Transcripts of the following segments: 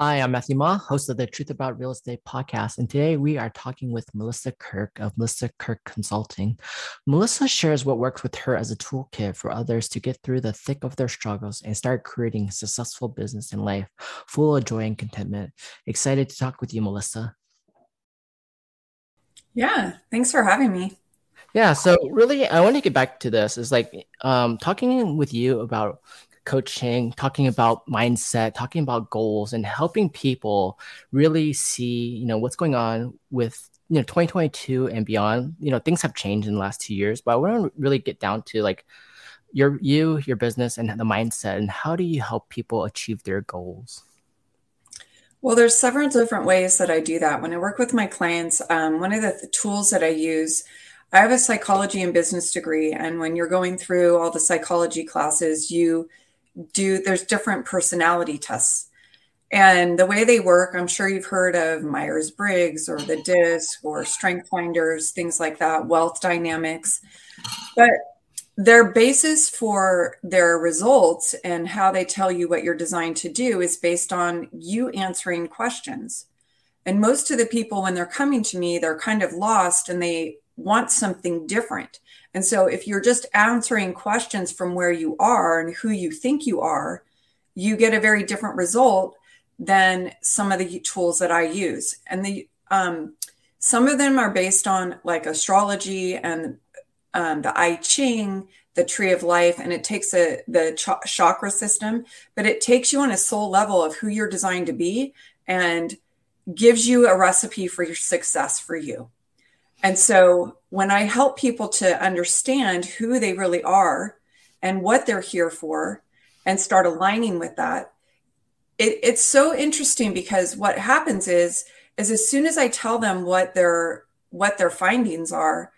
Hi, I'm Matthew Ma, host of the Truth About Real Estate podcast. And today we are talking with Melissa Kirk of Melissa Kirk Consulting. Melissa shares what works with her as a toolkit for others to get through the thick of their struggles and start creating a successful business and life full of joy and contentment. Excited to talk with you, Melissa. Yeah, thanks for having me. Yeah, so really, I want to get back to this. Is like um, talking with you about coaching, talking about mindset, talking about goals, and helping people really see, you know, what's going on with you know 2022 and beyond. You know, things have changed in the last two years, but I want to really get down to like your you, your business, and the mindset, and how do you help people achieve their goals? Well, there's several different ways that I do that. When I work with my clients, um, one of the th- tools that I use I have a psychology and business degree. And when you're going through all the psychology classes, you do there's different personality tests. And the way they work i'm sure you've heard of myers-briggs or the disc or strength finders things like that wealth dynamics. But their basis for their results and how they tell you what you're designed to do is based on you answering questions. And most of the people when they're coming to me they're kind of lost and they want something different and so if you're just answering questions from where you are and who you think you are, you get a very different result than some of the tools that I use. And the um, some of them are based on like astrology and um, the I Ching, the Tree of Life, and it takes a the ch- chakra system, but it takes you on a soul level of who you're designed to be and gives you a recipe for your success for you. And so when I help people to understand who they really are and what they're here for and start aligning with that, it, it's so interesting because what happens is is as soon as I tell them what their what their findings are,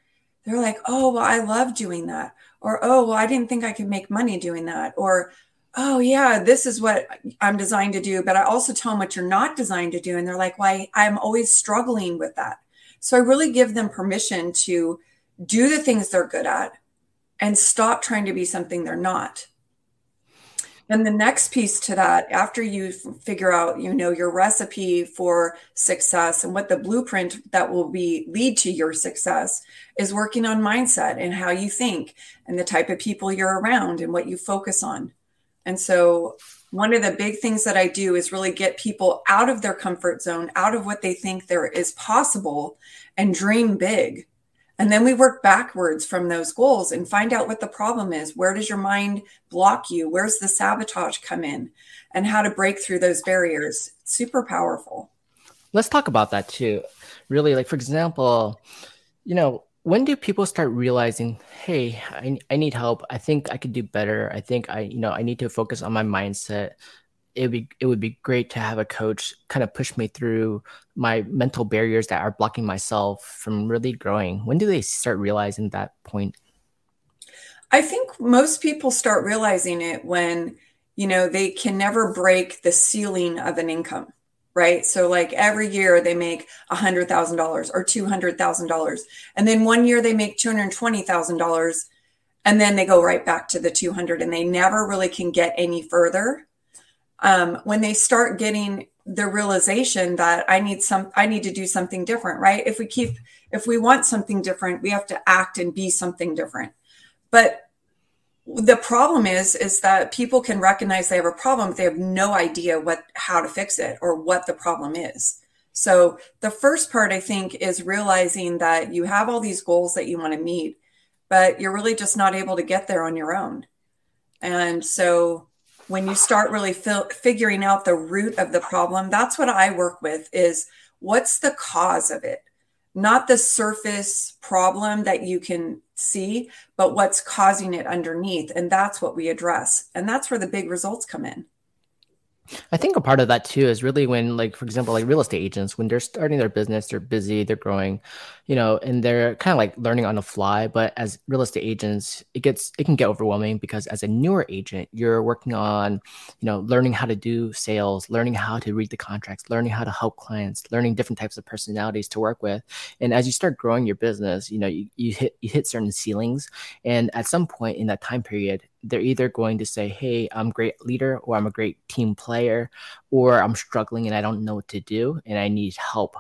they're like, oh well, I love doing that. Or oh well, I didn't think I could make money doing that. Or oh yeah this is what i'm designed to do but i also tell them what you're not designed to do and they're like why well, i'm always struggling with that so I really give them permission to do the things they're good at and stop trying to be something they're not. And the next piece to that, after you figure out, you know, your recipe for success and what the blueprint that will be lead to your success is working on mindset and how you think and the type of people you're around and what you focus on. And so one of the big things that I do is really get people out of their comfort zone, out of what they think there is possible, and dream big. And then we work backwards from those goals and find out what the problem is. Where does your mind block you? Where's the sabotage come in? And how to break through those barriers. super powerful. Let's talk about that too. Really, like, for example, you know, when do people start realizing hey I, I need help. I think i could do better. I think i you know i need to focus on my mindset. It would be it would be great to have a coach kind of push me through my mental barriers that are blocking myself from really growing. When do they start realizing that point? I think most people start realizing it when you know they can never break the ceiling of an income right? So like every year they make a hundred thousand dollars or two hundred thousand dollars, and then one year they make two hundred twenty thousand dollars, and then they go right back to the two hundred, and they never really can get any further. Um, when they start getting the realization that I need some, I need to do something different, right? If we keep, if we want something different, we have to act and be something different. But the problem is is that people can recognize they have a problem but they have no idea what how to fix it or what the problem is. So the first part i think is realizing that you have all these goals that you want to meet but you're really just not able to get there on your own. And so when you start really figuring out the root of the problem that's what i work with is what's the cause of it not the surface problem that you can see, but what's causing it underneath. And that's what we address. And that's where the big results come in. I think a part of that too is really when, like, for example, like real estate agents, when they're starting their business, they're busy, they're growing, you know, and they're kind of like learning on the fly. But as real estate agents, it gets, it can get overwhelming because as a newer agent, you're working on, you know, learning how to do sales, learning how to read the contracts, learning how to help clients, learning different types of personalities to work with. And as you start growing your business, you know, you, you hit, you hit certain ceilings. And at some point in that time period, they're either going to say, Hey, I'm a great leader, or I'm a great team player, or I'm struggling and I don't know what to do and I need help.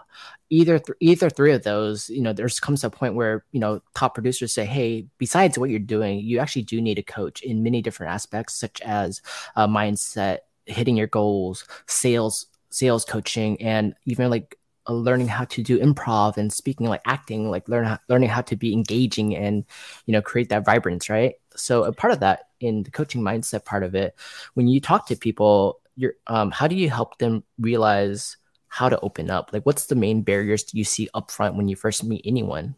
Either th- either three of those, you know, there's comes a point where, you know, top producers say, Hey, besides what you're doing, you actually do need a coach in many different aspects, such as uh, mindset, hitting your goals, sales, sales coaching, and even like uh, learning how to do improv and speaking like acting like learn how, learning how to be engaging and you know create that vibrance right so a part of that in the coaching mindset part of it when you talk to people you're um, how do you help them realize how to open up like what's the main barriers do you see up front when you first meet anyone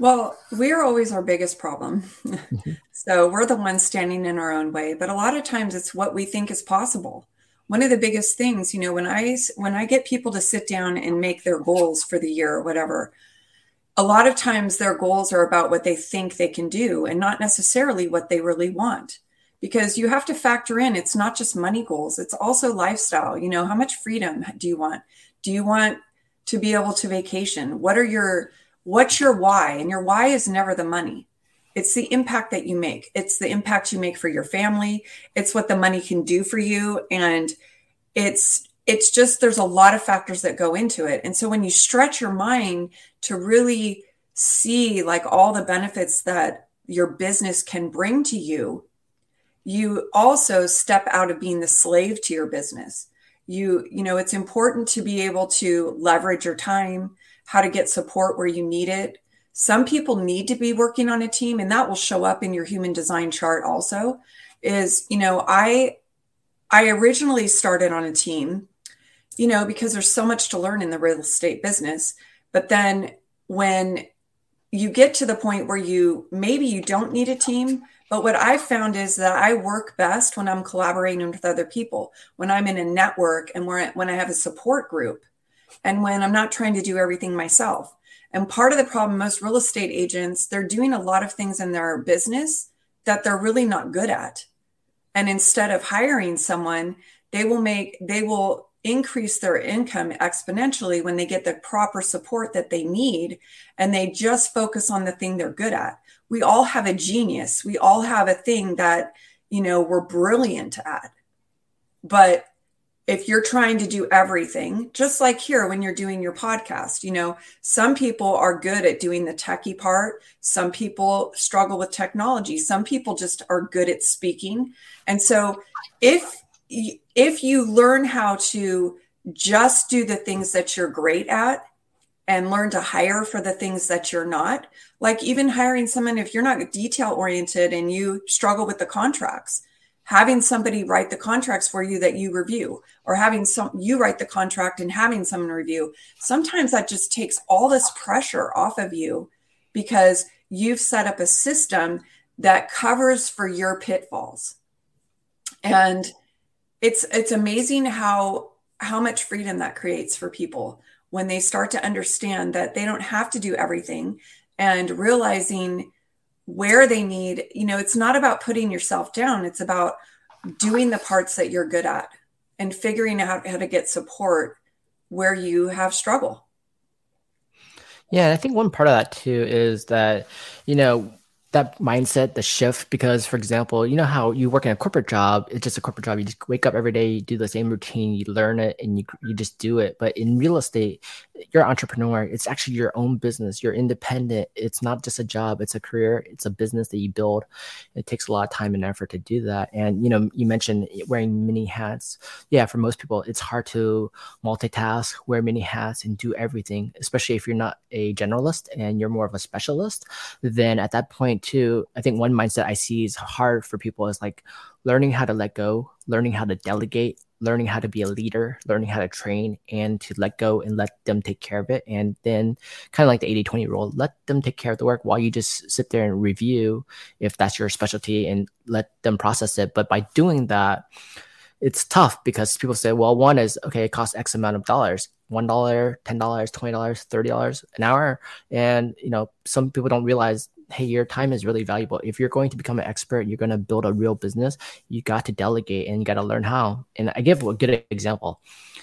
well, we're always our biggest problem. Mm-hmm. so we're the ones standing in our own way. But a lot of times it's what we think is possible one of the biggest things you know when i when i get people to sit down and make their goals for the year or whatever a lot of times their goals are about what they think they can do and not necessarily what they really want because you have to factor in it's not just money goals it's also lifestyle you know how much freedom do you want do you want to be able to vacation what are your what's your why and your why is never the money it's the impact that you make. It's the impact you make for your family. It's what the money can do for you. And it's it's just there's a lot of factors that go into it. And so when you stretch your mind to really see like all the benefits that your business can bring to you, you also step out of being the slave to your business. You, you know, it's important to be able to leverage your time, how to get support where you need it, some people need to be working on a team and that will show up in your human design chart also is you know i i originally started on a team you know because there's so much to learn in the real estate business but then when you get to the point where you maybe you don't need a team but what i've found is that i work best when i'm collaborating with other people when i'm in a network and when i have a support group and when i'm not trying to do everything myself and part of the problem, most real estate agents, they're doing a lot of things in their business that they're really not good at. And instead of hiring someone, they will make, they will increase their income exponentially when they get the proper support that they need and they just focus on the thing they're good at. We all have a genius. We all have a thing that, you know, we're brilliant at. But if you're trying to do everything, just like here when you're doing your podcast, you know, some people are good at doing the techie part. Some people struggle with technology. Some people just are good at speaking. And so if if you learn how to just do the things that you're great at and learn to hire for the things that you're not, like even hiring someone if you're not detail oriented and you struggle with the contracts, having somebody write the contracts for you that you review or having some you write the contract and having someone review sometimes that just takes all this pressure off of you because you've set up a system that covers for your pitfalls. And it's it's amazing how how much freedom that creates for people when they start to understand that they don't have to do everything and realizing where they need, you know, it's not about putting yourself down. It's about doing the parts that you're good at and figuring out how to get support where you have struggle. Yeah, and I think one part of that too is that, you know, that mindset, the shift, because for example, you know how you work in a corporate job, it's just a corporate job. You just wake up every day, you do the same routine, you learn it and you, you just do it. But in real estate, you're an entrepreneur. It's actually your own business. You're independent. It's not just a job, it's a career, it's a business that you build. It takes a lot of time and effort to do that. And you know, you mentioned wearing many hats. Yeah, for most people, it's hard to multitask, wear many hats, and do everything, especially if you're not a generalist and you're more of a specialist. Then at that point, too, I think one mindset I see is hard for people is like learning how to let go, learning how to delegate, learning how to be a leader, learning how to train and to let go and let them take care of it. And then kind of like the 80 20 rule, let them take care of the work while you just sit there and review if that's your specialty and let them process it. But by doing that, it's tough because people say, well, one is okay, it costs X amount of dollars, one dollar, ten dollars, twenty dollars, thirty dollars an hour. And you know, some people don't realize hey, your time is really valuable. If you're going to become an expert, you're going to build a real business, you got to delegate and you got to learn how. And I give a good example.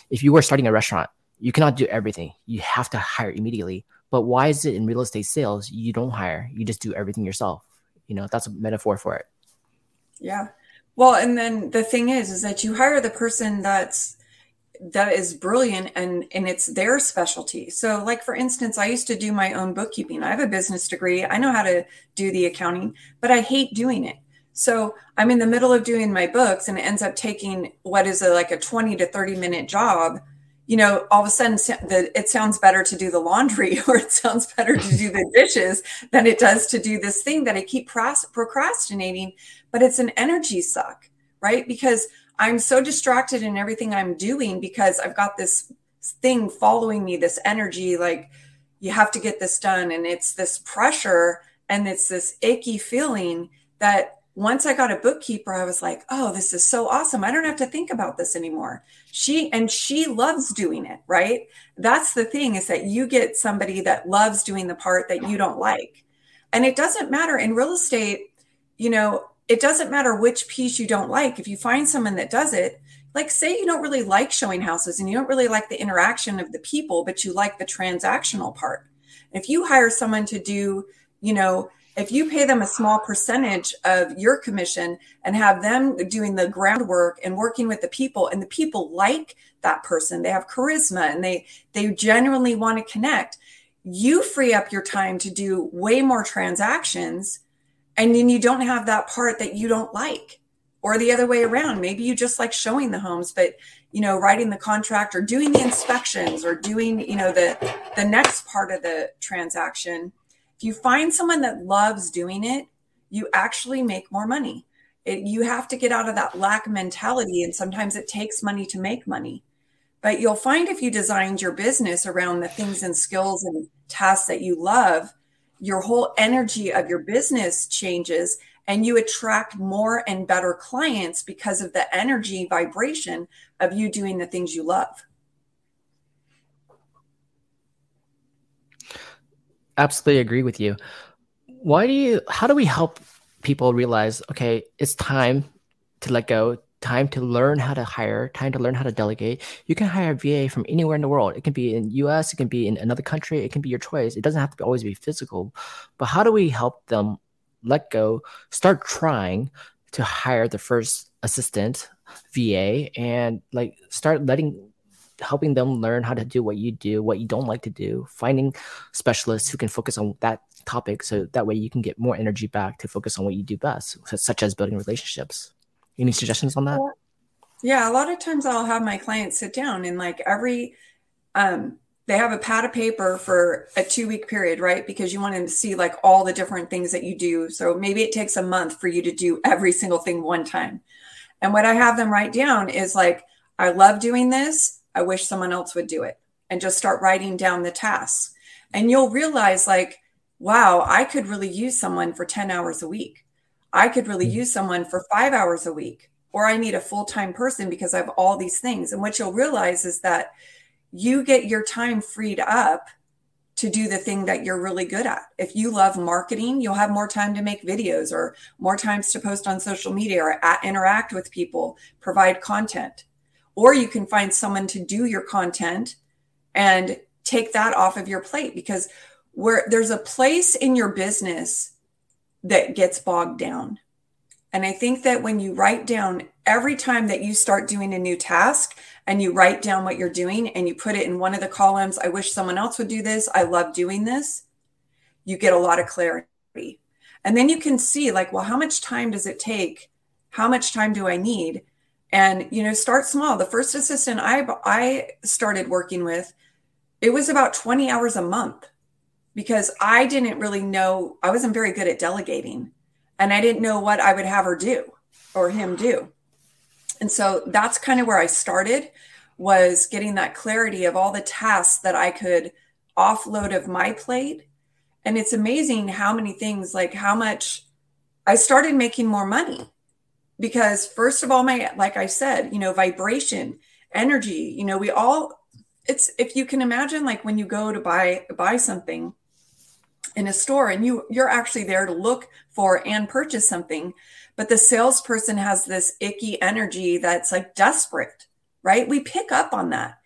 If you were starting a restaurant, you cannot do everything. You have to hire immediately. But why is it in real estate sales you don't hire? You just do everything yourself. You know, that's a metaphor for it. Yeah. Well, and then the thing is, is that you hire the person that's that is brilliant and and it's their specialty. So, like for instance, I used to do my own bookkeeping. I have a business degree. I know how to do the accounting, but I hate doing it. So I'm in the middle of doing my books, and it ends up taking what is a, like a 20 to 30 minute job you know, all of a sudden the, it sounds better to do the laundry or it sounds better to do the dishes than it does to do this thing that I keep procrastinating. But it's an energy suck, right? Because I'm so distracted in everything I'm doing because I've got this thing following me, this energy like, you have to get this done. And it's this pressure and it's this icky feeling that once I got a bookkeeper, I was like, oh, this is so awesome. I don't have to think about this anymore. She and she loves doing it, right? That's the thing is that you get somebody that loves doing the part that you don't like. And it doesn't matter in real estate, you know, it doesn't matter which piece you don't like. If you find someone that does it, like say you don't really like showing houses and you don't really like the interaction of the people, but you like the transactional part. If you hire someone to do, you know, if you pay them a small percentage of your commission and have them doing the groundwork and working with the people and the people like that person they have charisma and they they genuinely want to connect you free up your time to do way more transactions and then you don't have that part that you don't like or the other way around maybe you just like showing the homes but you know writing the contract or doing the inspections or doing you know the the next part of the transaction if you find someone that loves doing it, you actually make more money. It, you have to get out of that lack mentality. And sometimes it takes money to make money. But you'll find if you designed your business around the things and skills and tasks that you love, your whole energy of your business changes and you attract more and better clients because of the energy vibration of you doing the things you love. absolutely agree with you. Why do you, how do we help people realize, okay, it's time to let go, time to learn how to hire, time to learn how to delegate. You can hire a VA from anywhere in the world. It can be in US, it can be in another country, it can be your choice. It doesn't have to always be physical. But how do we help them let go, start trying to hire the first assistant VA and like start letting helping them learn how to do what you do, what you don't like to do, finding specialists who can focus on that topic so that way you can get more energy back to focus on what you do best, such as building relationships. Any suggestions on that? Yeah, a lot of times I'll have my clients sit down and like every um they have a pad of paper for a two week period, right? Because you want to see like all the different things that you do. So maybe it takes a month for you to do every single thing one time. And what I have them write down is like, I love doing this. I wish someone else would do it and just start writing down the tasks. And you'll realize, like, wow, I could really use someone for 10 hours a week. I could really hmm. use someone for five hours a week, or I need a full time person because I have all these things. And what you'll realize is that you get your time freed up to do the thing that you're really good at. If you love marketing, you'll have more time to make videos or more times to post on social media or interact with people, provide content or you can find someone to do your content and take that off of your plate because where there's a place in your business that gets bogged down. And I think that when you write down every time that you start doing a new task and you write down what you're doing and you put it in one of the columns, I wish someone else would do this. I love doing this. You get a lot of clarity. And then you can see, like, well, how much time does it take? How much time do I need? and you know start small the first assistant i i started working with it was about 20 hours a month because i didn't really know i wasn't very good at delegating and i didn't know what i would have her do or him do. And so that's kind of where i started was getting that clarity of all the tasks that i could offload of my plate. And it's amazing how many things like how much i started making more money because first of all my like i said you know vibration energy you know we all it's if you can imagine like when you go to buy buy something in a store and you you're actually there to look for and purchase something but the salesperson has this icky energy that's like desperate right? We pick up on that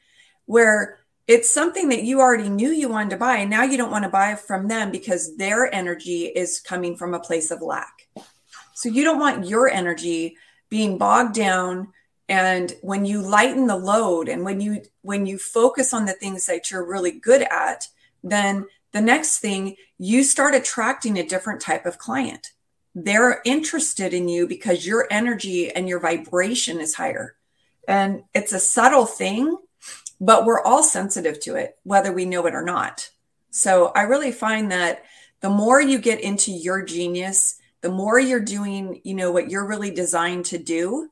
where it's something that you already knew you wanted to buy and now you don't want to buy from them because their energy is coming from a place of lack. So you don't want your energy being bogged down and when you lighten the load and when you when you focus on the things that you're really good at then the next thing you start attracting a different type of client they're interested in you because your energy and your vibration is higher and it's a subtle thing but we're all sensitive to it, whether we know it or not. So I really find that the more you get into your genius, the more you're doing, you know, what you're really designed to do,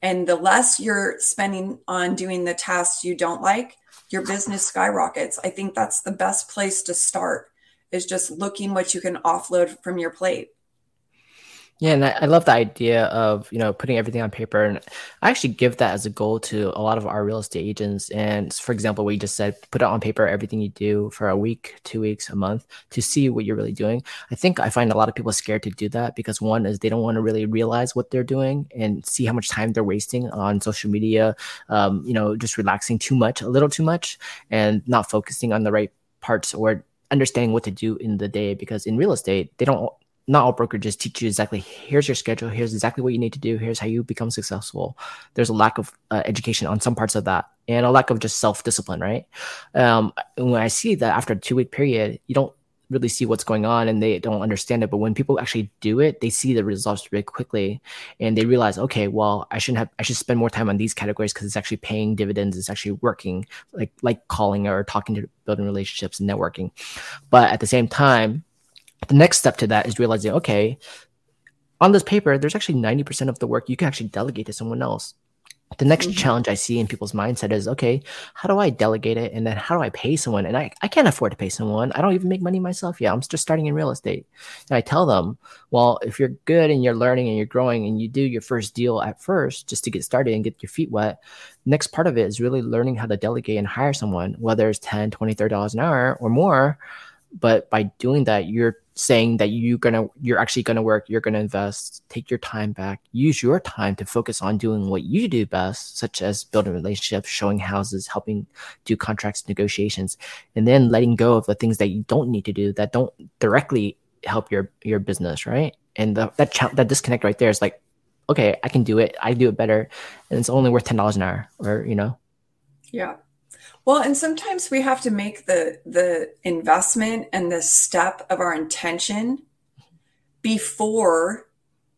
and the less you're spending on doing the tasks you don't like, your business skyrockets. I think that's the best place to start is just looking what you can offload from your plate. Yeah, and I, I, love the idea of you know putting everything on paper, and I actually give that as a goal to a lot of our real estate agents. And for example, what you just said, put it on paper everything you do for a week, two weeks, a month to see what you're really doing. I think I find a lot of people scared to do that because one is they don't want to really realize what they're doing and see how much time they're wasting on social media. Um, you know, just relaxing too much, a little too much, and not focusing on the right parts or understanding what to do in the day because in real estate they don't not all brokerages teach you exactly here's your schedule. Here's exactly what you need to do. Here's how you become successful. There's a lack of uh, education on some parts of that and a lack of just self-discipline right? Um, when i see that after a two week period you don't really see what's going on and they don't understand it but when people actually do it they see the results really quickly and they realize okay well i shouldn't have i should spend more time on these categories because it's actually paying dividends it's actually working like like calling or talking to building relationships and networking. But at the same time the next step to that is realizing, okay, on this paper, there's actually 90% of the work you can actually delegate to someone else. The next mm-hmm. challenge I see in people's mindset is, okay, how do I delegate it? And then how do I pay someone? And I, I can't afford to pay someone. I don't even make money myself yet. I'm just starting in real estate. And I tell them, well, if you're good and you're learning and you're growing and you do your first deal at first just to get started and get your feet wet, next part of it is really learning how to delegate and hire someone, whether it's 10, 20, 30 dollars an hour or more. But by doing that, you're saying that you're gonna you're actually gonna work you're gonna invest take your time back use your time to focus on doing what you do best such as building relationships showing houses helping do contracts negotiations and then letting go of the things that you don't need to do that don't directly help your your business right? And the, that that disconnect right there is like okay i can do it i do it better and it's only worth $10 an hour or you know? Yeah well, and sometimes we have to make the the investment and the step of our intention before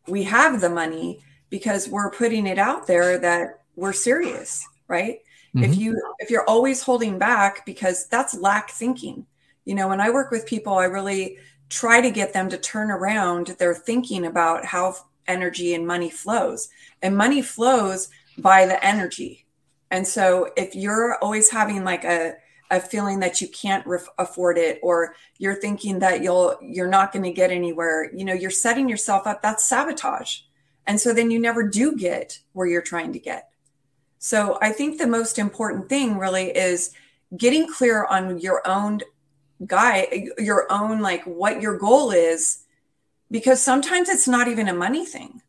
we have the money because we're putting it out there that we're serious, right? Mm-hmm. If you if you're always holding back because that's lack thinking. You know, when I work with people, I really try to get them to turn around their thinking about how energy and money flows. And money flows by the energy and so if you're always having like a, a feeling that you can't afford it or you're thinking that you'll you're not going to get anywhere, you know, you're setting yourself up that's sabotage. And so then you never do get where you're trying to get. So I think the most important thing really is getting clear on your own guy, your own like what your goal is because sometimes it's not even a money thing.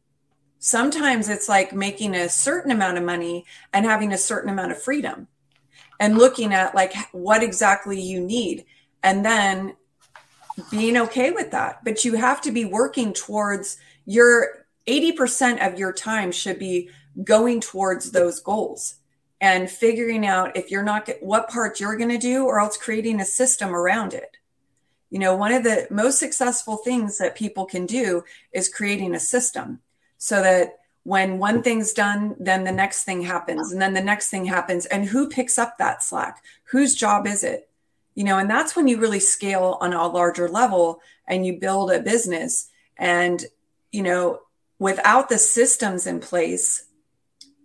Sometimes it's like making a certain amount of money and having a certain amount of freedom and looking at like what exactly you need and then being okay with that. But you have to be working towards your 80% of your time should be going towards those goals and figuring out if you're not what part you're going to do or else creating a system around it. You know, one of the most successful things that people can do is creating a system so that when one thing's done, then the next thing happens, and then the next thing happens. And who picks up that slack? Whose job is it? You know, and that's when you really scale on a larger level and you build a business. And, you know, without the systems in place,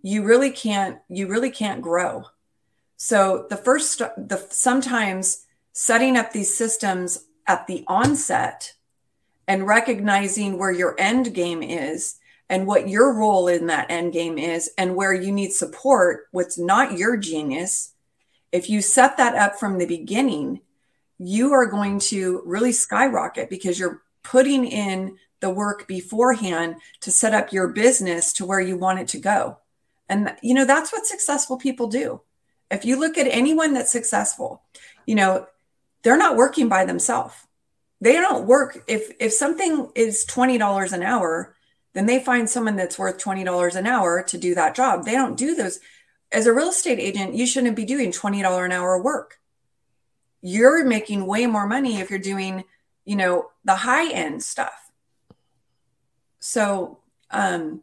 you really can't, you really can't grow. So the first, the sometimes setting up these systems at the onset and recognizing where your end game is and what your role in that end game is and where you need support, what's not your genius, if you set that up from the beginning, you are going to really skyrocket because you're putting in the work beforehand to set up your business to where you want it to go. And you know, that's what successful people do. If you look at anyone that's successful, you know, they're not working by themselves. They don't work if if something is $20 an hour, then they find someone that's worth $20 an hour to do that job. They don't do those. As a real estate agent, you shouldn't be doing $20 an hour work. You're making way more money if you're doing, you know, the high end stuff. So, um,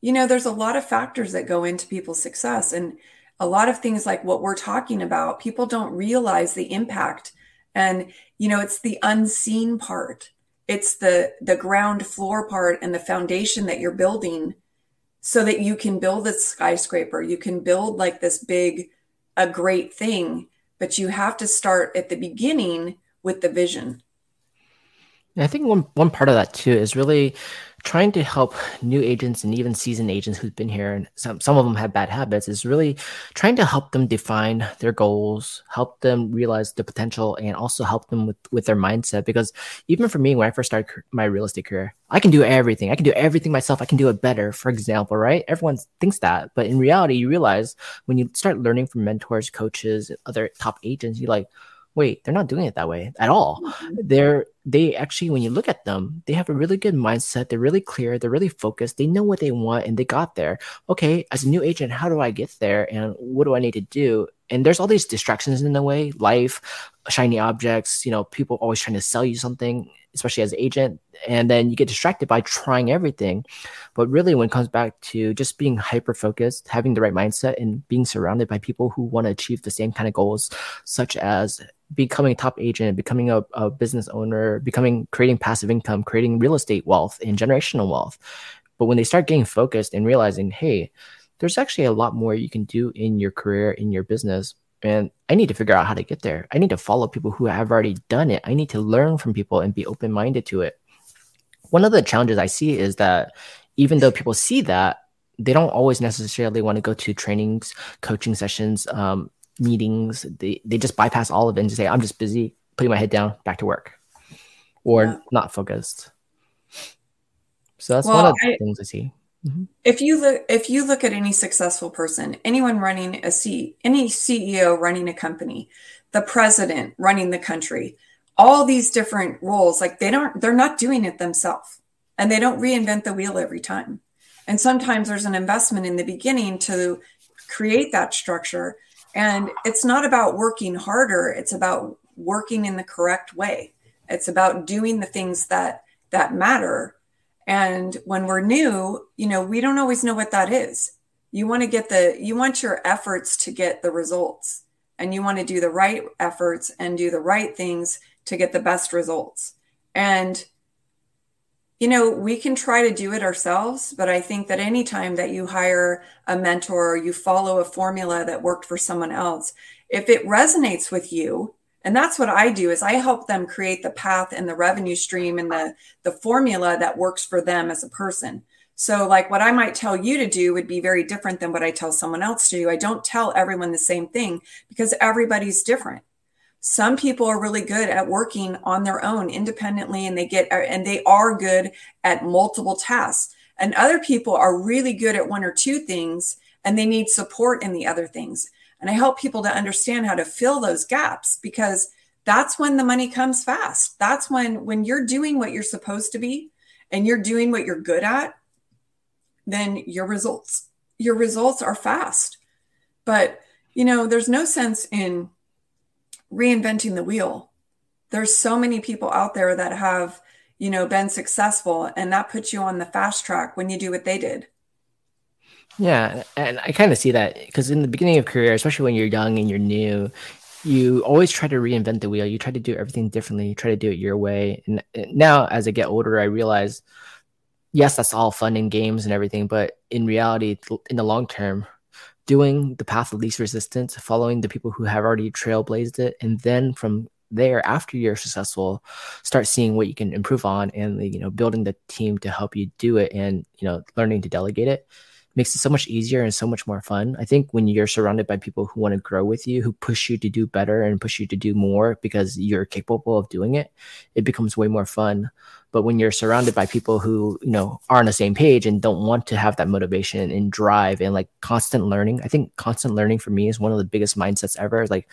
you know, there's a lot of factors that go into people's success. And a lot of things like what we're talking about, people don't realize the impact. And, you know, it's the unseen part it's the the ground floor part and the foundation that you're building so that you can build a skyscraper. You can build like this big a great thing but you have to start at the beginning with the vision. I think one one part of that too is really trying to help new agents and even seasoned agents who've been here and some, some of them have bad habits is really trying to help them define their goals help them realize the potential and also help them with, with their mindset. Because even for me when i first started my real estate career i can do everything. I can do everything myself. I can do it better for example right? Everyone thinks that. But in reality you realize when you start learning from mentors coaches other top agents you're like wait, they're not doing it that way at all. Mm-hmm. They're they actually, when you look at them, they have a really good mindset. They're really clear. They're really focused. They know what they want and they got there. Okay, as a new agent, how do I get there? And what do I need to do? And there's all these distractions in the way, life, shiny objects, you know, people always trying to sell you something, especially as an agent. And then you get distracted by trying everything. But really, when it comes back to just being hyper focused, having the right mindset, and being surrounded by people who want to achieve the same kind of goals, such as becoming a top agent, becoming a, a business owner, becoming creating passive income, creating real estate wealth and generational wealth. But when they start getting focused and realizing, hey, there's actually a lot more you can do in your career, in your business. And I need to figure out how to get there. I need to follow people who have already done it. I need to learn from people and be open minded to it. One of the challenges I see is that even though people see that, they don't always necessarily want to go to trainings, coaching sessions, um, meetings. They they just bypass all of it and just say, I'm just busy putting my head down, back to work. Or yeah. not focused. So that's well, one of the I, things I see. Mm-hmm. If you look if you look at any successful person, anyone running a C any CEO running a company, the president running the country, all these different roles, like they don't they're not doing it themselves. And they don't reinvent the wheel every time. And sometimes there's an investment in the beginning to create that structure and it's not about working harder, it's about working in the correct way. It's about doing the things that that matter. And when we're new, you know, we don't always know what that is. You want to get the you want your efforts to get the results. And you want to do the right efforts and do the right things to get the best results. And you know, we can try to do it ourselves, but I think that anytime that you hire a mentor or you follow a formula that worked for someone else, if it resonates with you, and that's what I do is I help them create the path and the revenue stream and the the formula that works for them as a person. So like what I might tell you to do would be very different than what I tell someone else to do. I don't tell everyone the same thing because everybody's different some people are really good at working on their own independently and they get uh, and they are good at multiple tasks and other people are really good at one or two things and they need support in the other things and i help people to understand how to fill those gaps because that's when the money comes fast that's when when you're doing what you're supposed to be and you're doing what you're good at then your results your results are fast but you know there's no sense in reinventing the wheel. There's so many people out there that have, you know, been successful and that puts you on the fast track when you do what they did. Yeah, and I kind of see that because in the beginning of career, especially when you're young and you're new, you always try to reinvent the wheel. You try to do everything differently. You try to do it your way. And now, as I get older, I realize, yes, that's all fun and games and everything, but in reality, in the long term, doing the path of least resistance, following the people who have already trailblazed it, and then from there, after you're successful, start seeing what you can improve on, and you know, building the team to help you do it, and you know, learning to delegate it. Makes it so much easier and so much more fun. I think when you're surrounded by people who want to grow with you, who push you to do better and push you to do more because you're capable of doing it, it becomes way more fun. But when you're surrounded by people who, you know, are on the same page and don't want to have that motivation and drive and like constant learning, I think constant learning for me is one of the biggest mindsets ever. Like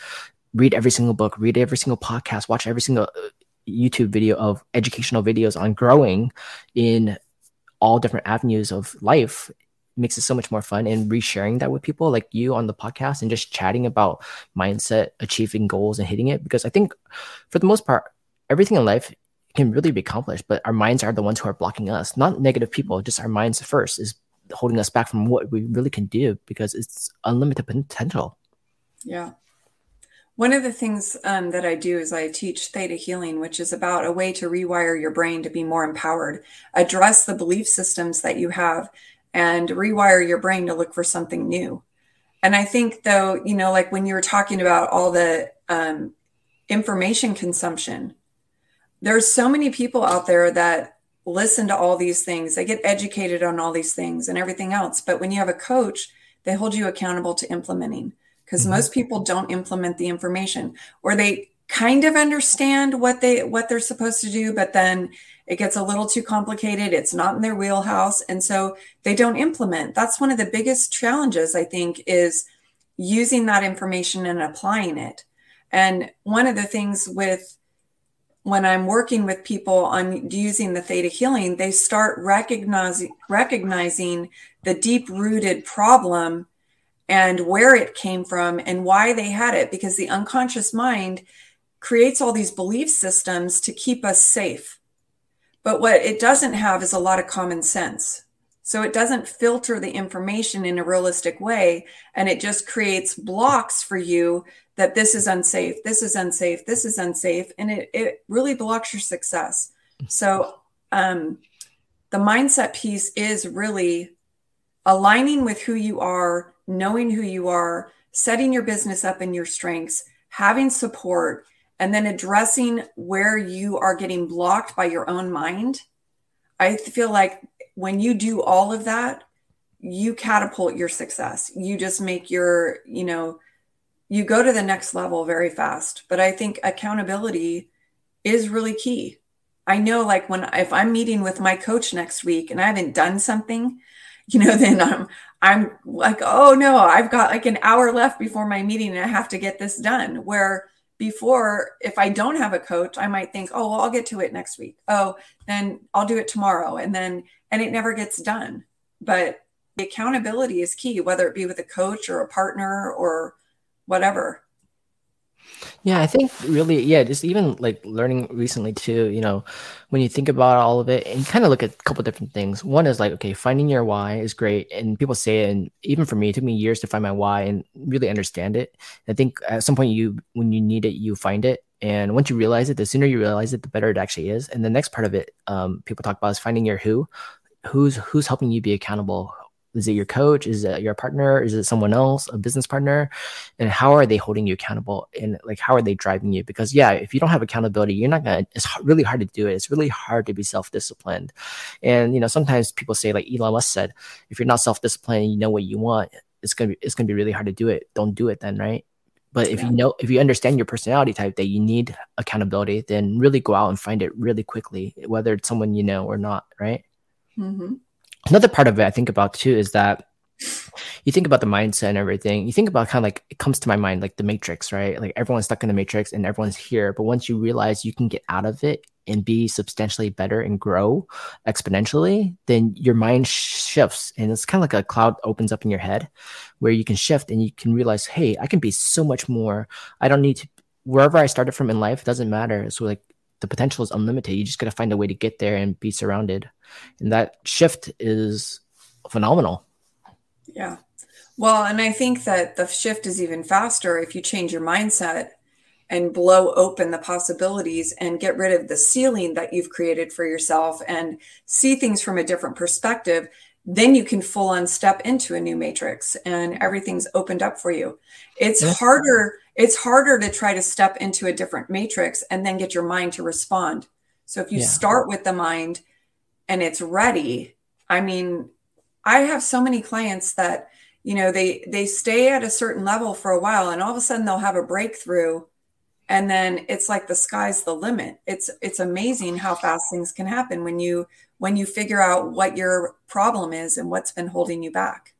read every single book, read every single podcast, watch every single uh, YouTube video of educational videos on growing in all different avenues of life makes it so much more fun and resharing that with people like you on the podcast and just chatting about mindset, achieving goals and hitting it. Because I think for the most part, everything in life can really be accomplished, but our minds are the ones who are blocking us, not negative people, just our minds first is holding us back from what we really can do because it's unlimited potential. Yeah. One of the things um, that I do is I teach theta healing, which is about a way to rewire your brain to be more empowered, address the belief systems that you have, and rewire your brain to look for something new. And I think, though, you know, like when you were talking about all the um, information consumption, there's so many people out there that listen to all these things, they get educated on all these things and everything else. But when you have a coach, they hold you accountable to implementing because mm-hmm. most people don't implement the information or they kind of understand what they what they're supposed to do but then it gets a little too complicated. It's not in their wheelhouse. And so they don't implement. That's one of the biggest challenges i think is using that information and applying it. And one of the things with when i'm working with people on using the theta healing they start recognizing recognizing the deep rooted problem and where it came from and why they had it. Because the unconscious mind creates all these belief systems to keep us safe. But what it doesn't have is a lot of common sense. So it doesn't filter the information in a realistic way. And it just creates blocks for you that this is unsafe, this is unsafe, this is unsafe. And it, it really blocks your success. So um, the mindset piece is really aligning with who you are knowing who you are, setting your business up in your strengths, having support, and then addressing where you are getting blocked by your own mind. I feel like when you do all of that, you catapult your success. You just make your, you know, you go to the next level very fast. But I think accountability is really key. I know, like, when if I'm meeting with my coach next week and I haven't done something, you know, then I'm I'm like, oh no, I've got like an hour left before my meeting and I have to get this done. Where before, if I don't have a coach, I might think, oh, well, I'll get to it next week. Oh, then I'll do it tomorrow. And then, and it never gets done. But the accountability is key, whether it be with a coach or a partner or whatever. Yeah, I think really, yeah, just even like learning recently too, you know, when you think about all of it and kind of look at a couple different things. One is like, okay, finding your why is great. And people say it, and even for me, it took me years to find my why and really understand it. I think at some point you when you need it, you find it. And once you realize it, the sooner you realize it, the better it actually is. And the next part of it, um, people talk about is finding your who. Who's who's helping you be accountable? Is it your coach? Is it your partner? Is it someone else, a business partner? And how are they holding you accountable? And like, how are they driving you? Because yeah, if you don't have accountability, you're not gonna. It's really hard to do it. It's really hard to be self disciplined. And you know, sometimes people say, like Elon Musk said, if you're not self disciplined, you know what you want. It's gonna be it's gonna be really hard to do it. Don't do it then, right? But if yeah. you know, if you understand your personality type that you need accountability, then really go out and find it really quickly, whether it's someone you know or not, right? Mm-hmm another part of it I think about too is that you think about the mindset and everything. You think about kind of like it comes to my mind like the matrix, right? Like everyone's stuck in the matrix and everyone's here. But once you realize you can get out of it and be substantially better and grow exponentially, then your mind shifts and it's kind of like a cloud opens up in your head where you can shift and you can realize, hey, I can be so much more. I don't need to wherever I started from in life, doesn't matter. So like the potential is unlimited. You just got to find a way to get there and be surrounded. And that shift is phenomenal. Yeah. Well, and I think that the shift is even faster if you change your mindset and blow open the possibilities and get rid of the ceiling that you've created for yourself and see things from a different perspective then you can full on step into a new matrix and everything's opened up for you it's yeah. harder it's harder to try to step into a different matrix and then get your mind to respond so if you yeah. start with the mind and it's ready i mean I have so many clients that, you know, they they stay at a certain level for a while and all of a sudden they'll have a breakthrough and then it's like the sky's the limit. It's it's amazing how fast things can happen when you when you figure out what your problem is and what's been holding you back.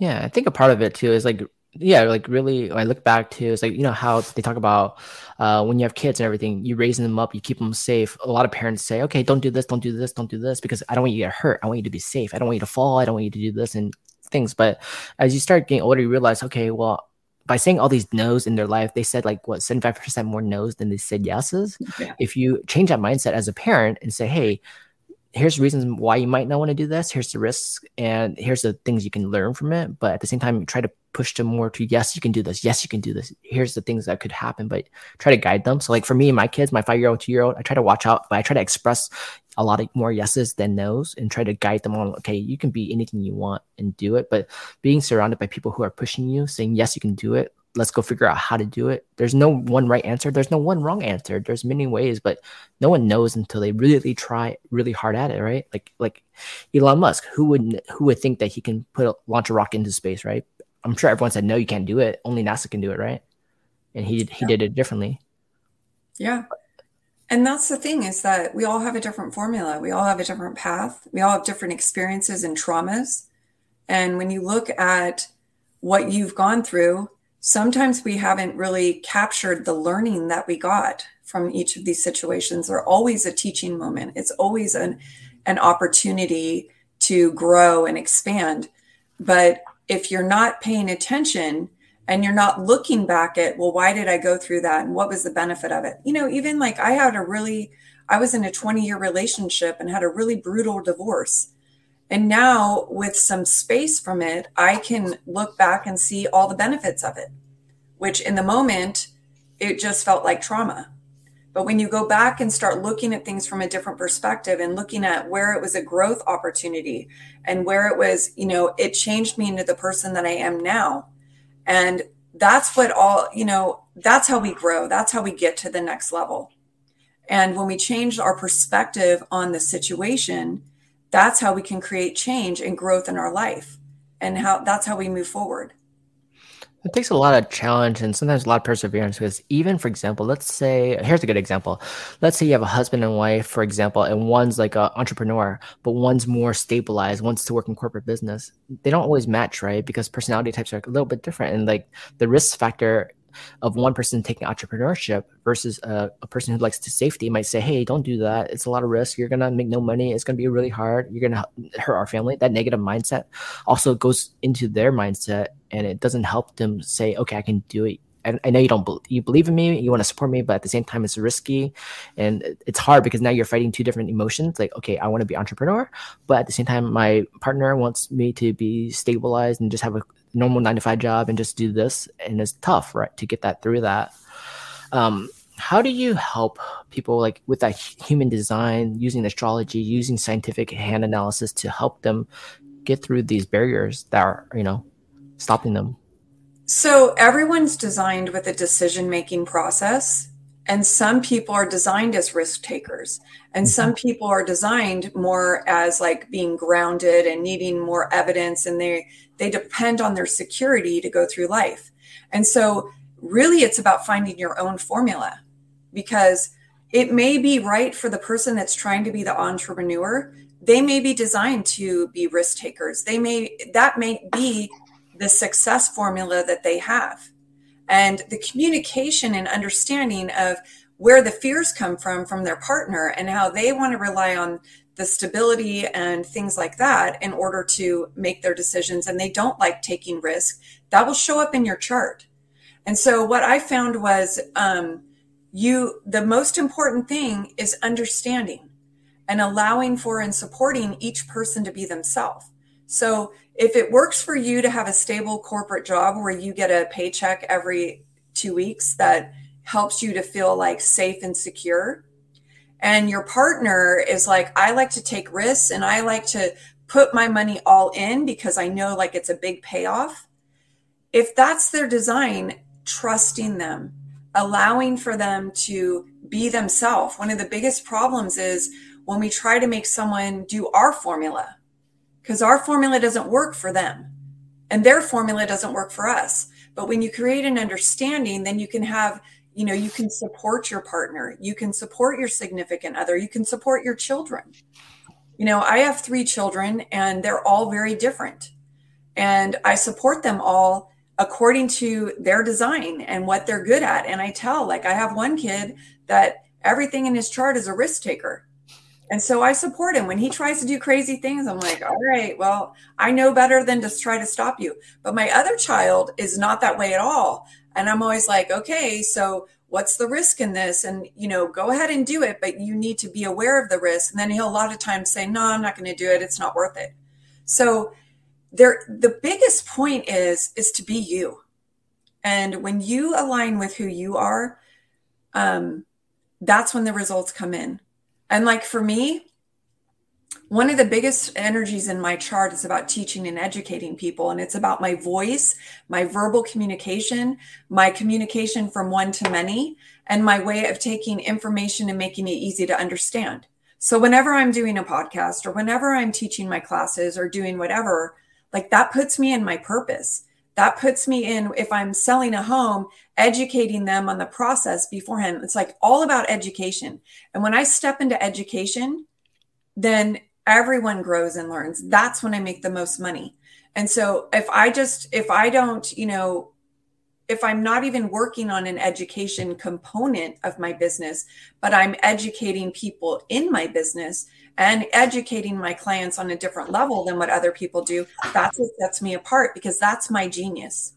Yeah, I think a part of it too is like yeah, like really, I look back to it's like you know how they talk about uh, when you have kids and everything, you raising them up, you keep them safe. A lot of parents say, okay, don't do this, don't do this, don't do this, because I don't want you to get hurt. I want you to be safe. I don't want you to fall. I don't want you to do this and things. But as you start getting older, you realize, okay, well, by saying all these no's in their life, they said like what 75% more no's than they said yeses. Yeah. If you change that mindset as a parent and say, hey, here's reasons why you might not want to do this here's the risks and here's the things you can learn from it but at the same time try to push them more to yes you can do this yes you can do this here's the things that could happen but try to guide them so like for me and my kids my five year old two year old i try to watch out but i try to express a lot of more yeses than nos and try to guide them on okay you can be anything you want and do it but being surrounded by people who are pushing you saying yes you can do it let's go figure out how to do it. There's no one right answer. There's no one wrong answer. There's many ways, but no one knows until they really try really hard at it, right? Like like Elon Musk, who would who would think that he can put a, launch a rocket into space, right? I'm sure everyone said no, you can't do it. Only NASA can do it, right? And he he yeah. did it differently. Yeah. And that's the thing is that we all have a different formula. We all have a different path. We all have different experiences and traumas. And when you look at what you've gone through, sometimes we haven't really captured the learning that we got from each of these situations. They're always a teaching moment. It's always an an opportunity to grow and expand. But if you're not paying attention and you're not looking back at, well, why did I go through that? And what was the benefit of it? You know, even like I had a really, I was in a 20 year relationship and had a really brutal divorce. And now, with some space from it, I can look back and see all the benefits of it, which in the moment, it just felt like trauma. But when you go back and start looking at things from a different perspective and looking at where it was a growth opportunity and where it was, you know, it changed me into the person that I am now. And that's what all, you know, that's how we grow. That's how we get to the next level. And when we change our perspective on the situation, that's how we can create change and growth in our life and how that's how we move forward it takes a lot of challenge and sometimes a lot of perseverance because even for example let's say here's a good example. Let's say you have a husband and wife for example and one's like an entrepreneur but one's more stabilized wants to work in corporate business. They don't always match right? Because personality types are a little bit different and like the risk factor of one person taking entrepreneurship versus a, a, person who likes to safety might say, Hey, don't do that. It's a lot of risk. You're going to make no money. It's going to be really hard. You're going to hurt our family. That negative mindset also goes into their mindset and it doesn't help them say, okay, I can do it. I, I know you don't you believe in me, you want to support me, but at the same time, it's risky and it's hard because now you're fighting two different emotions. Like, okay, I want to be entrepreneur, but at the same time, my partner wants me to be stabilized and just have a normal nine to five job and just do this. And it's tough, right, to get that through that. Um, how do you help people like with that human design using astrology, using scientific hand analysis to help them get through these barriers that are, you know, stopping them? So everyone's designed with a decision making process. And some people are designed as risk takers, and mm-hmm. some people are designed more as like being grounded and needing more evidence, and they they depend on their security to go through life. And so, really, it's about finding your own formula because it may be right for the person that's trying to be the entrepreneur. They may be designed to be risk takers. They may that may be the success formula that they have. And the communication and understanding of where the fears come from from their partner and how they want to rely on the stability and things like that in order to make their decisions. And they don't like taking risk. That will show up in your chart. And so what i found was um, you the most important thing is understanding and allowing for and supporting each person to be themselves. So if it works for you to have a stable corporate job where you get a paycheck every two weeks that helps you to feel like safe and secure, and your partner is like, I like to take risks and I like to put my money all in because I know like it's a big payoff. If that's their design, trusting them, allowing for them to be themselves. One of the biggest problems is when we try to make someone do our formula because our formula doesn't work for them and their formula doesn't work for us. But when you create an understanding, then you can have, you know, you can support your partner, you can support your significant other, you can support your children. You know, I have three children and they're all very different. And I support them all according to their design and what they're good at. And I tell, like, I have one kid that everything in his chart is a risk taker. And so I support him when he tries to do crazy things. I'm like, all right, well, I know better than to try to stop you. But my other child is not that way at all. And I'm always like, okay, so what's the risk in this? And, you know, go ahead and do it, but you need to be aware of the risk. And then he'll a lot of times say, no, I'm not going to do it. It's not worth it. So there, the biggest point is, is to be you. And when you align with who you are, um, that's when the results come in and like for me, one of the biggest energies in my chart is about teaching and educating people. And it's about my voice, my verbal communication, my communication from one to many, and my way of taking information and making it easy to understand. So whenever I'm doing a podcast or whenever I'm teaching my classes or doing whatever, like that puts me in my purpose that puts me in if i'm selling a home educating them on the process beforehand. It's like all about education. And when i step into education then everyone grows and learns. That's when i make the most money. And so if i just if i don't you know if i'm not even working on an education component of my business but i'm educating people in my business and educating my clients on a different level than what other people do, that's what sets me apart because that's my genius.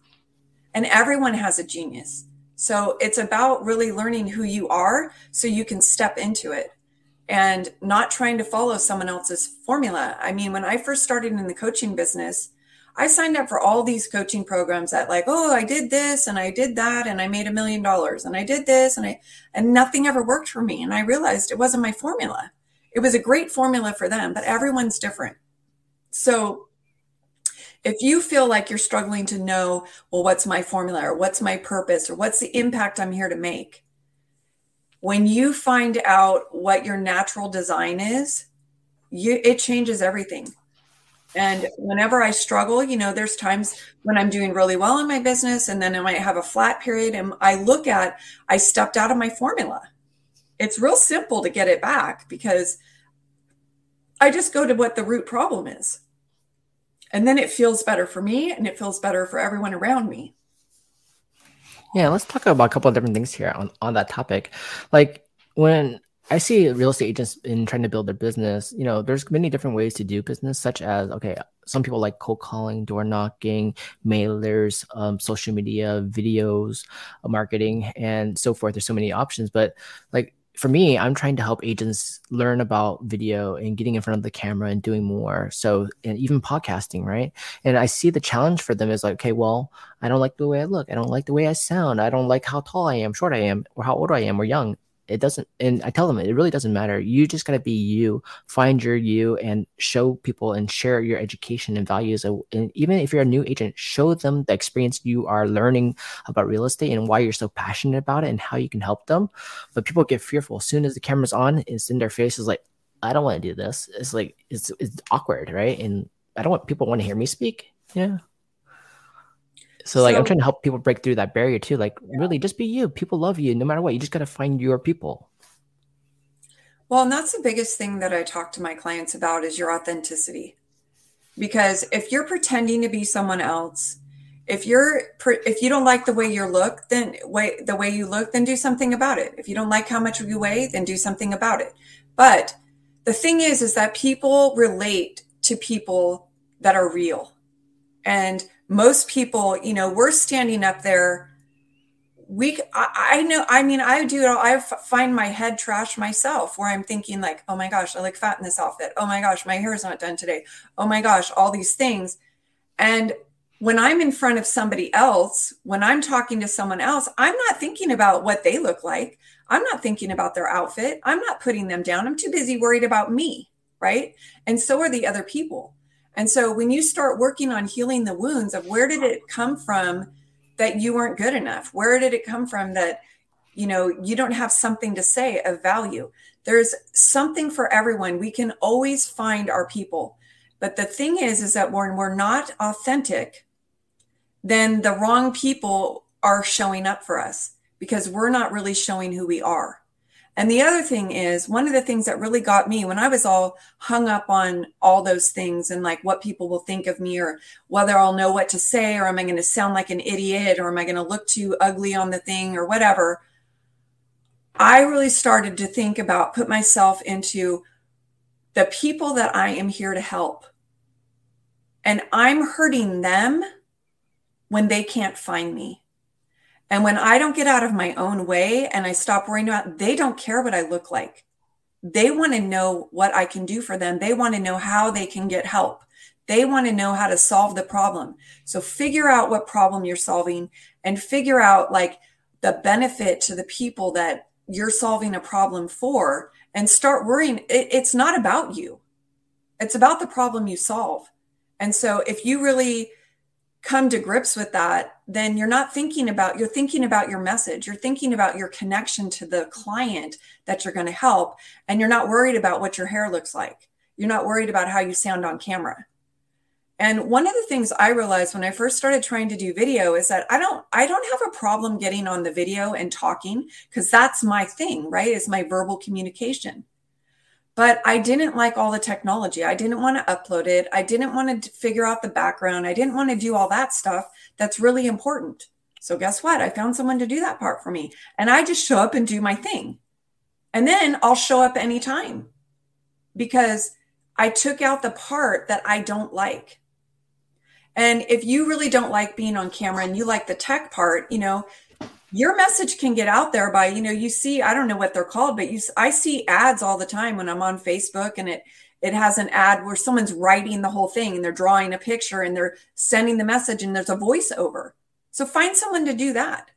And everyone has a genius. So it's about really learning who you are so you can step into it and not trying to follow someone else's formula. I mean, when I first started in the coaching business, I signed up for all these coaching programs that like, oh, I did this and I did that and I made a million dollars and I did this and I and nothing ever worked for me and I realized it wasn't my formula it was a great formula for them, but everyone's different. So if you feel like you're struggling to know, well, what's my formula or what's my purpose or what's the impact I'm here to make, when you find out what your natural design is, you, it changes everything. And whenever I struggle, you know, there's times when I'm doing really well in my business and then I might have a flat period and I look at, I stepped out of my formula it's real simple to get it back because I just go to what the root problem is. And then it feels better for me and it feels better for everyone around me. Yeah, let's talk about a couple of different things here on, on that topic. Like when I see real estate agents in trying to build their business, you know, there's many different ways to do business, such as, okay, some people like cold calling, door knocking, mailers, um, social media, videos, uh, marketing, and so forth. There's so many options, but like for me, I'm trying to help agents learn about video and getting in front of the camera and doing more. So, and even podcasting, right? And I see the challenge for them is like, okay, well, I don't like the way I look. I don't like the way I sound. I don't like how tall I am, short I am, or how old I am, or young it doesn't and i tell them it really doesn't matter. You just got to be you. Find your you and show people and share your education and values. And even if you're a new agent show them the experience you are learning about real estate and why you're so passionate about it and how you can help them. But people get fearful as soon as the camera's on it's in their faces like i don't want to do this. It's like it's it's awkward right? And i don't want people want to hear me speak. Yeah so like so, I'm trying to help people break through that barrier too. Like yeah. really just be you. People love you no matter what. You just got to find your people. Well, and that's the biggest thing that I talk to my clients about is your authenticity. Because if you're pretending to be someone else, if you're if you don't like the way you look, then way the way you look, then do something about it. If you don't like how much you weigh, then do something about it. But the thing is is that people relate to people that are real. And most people, you know, we're standing up there. We, I, I know, I mean, I do, I find my head trash myself where I'm thinking, like, oh my gosh, I look fat in this outfit. Oh my gosh, my hair is not done today. Oh my gosh, all these things. And when I'm in front of somebody else, when I'm talking to someone else, I'm not thinking about what they look like. I'm not thinking about their outfit. I'm not putting them down. I'm too busy worried about me. Right. And so are the other people. And so when you start working on healing the wounds of where did it come from that you weren't good enough? Where did it come from that you know you don't have something to say of value? There's something for everyone. We can always find our people. But the thing is, is that when we're not authentic, then the wrong people are showing up for us because we're not really showing who we are. And the other thing is, one of the things that really got me when I was all hung up on all those things and like what people will think of me or whether I'll know what to say or am I going to sound like an idiot or am I going to look too ugly on the thing or whatever. I really started to think about, put myself into the people that I am here to help. And I'm hurting them when they can't find me. And when I don't get out of my own way and I stop worrying about, they don't care what I look like. They want to know what I can do for them. They want to know how they can get help. They want to know how to solve the problem. So figure out what problem you're solving and figure out like the benefit to the people that you're solving a problem for and start worrying. It, it's not about you. It's about the problem you solve. And so if you really come to grips with that, then you're not thinking about, you're thinking about your message. You're thinking about your connection to the client that you're going to help. And you're not worried about what your hair looks like. You're not worried about how you sound on camera. And one of the things I realized when I first started trying to do video is that I don't I don't have a problem getting on the video and talking because that's my thing, right? Is my verbal communication. But I didn't like all the technology. I didn't want to upload it. I didn't want to figure out the background. I didn't want to do all that stuff that's really important. So, guess what? I found someone to do that part for me. And I just show up and do my thing. And then I'll show up anytime because I took out the part that I don't like. And if you really don't like being on camera and you like the tech part, you know, your message can get out there by you know you see i don't know what they're called but you i see ads all the time when i'm on facebook and it it has an ad where someone's writing the whole thing and they're drawing a picture and they're sending the message and there's a voiceover so find someone to do that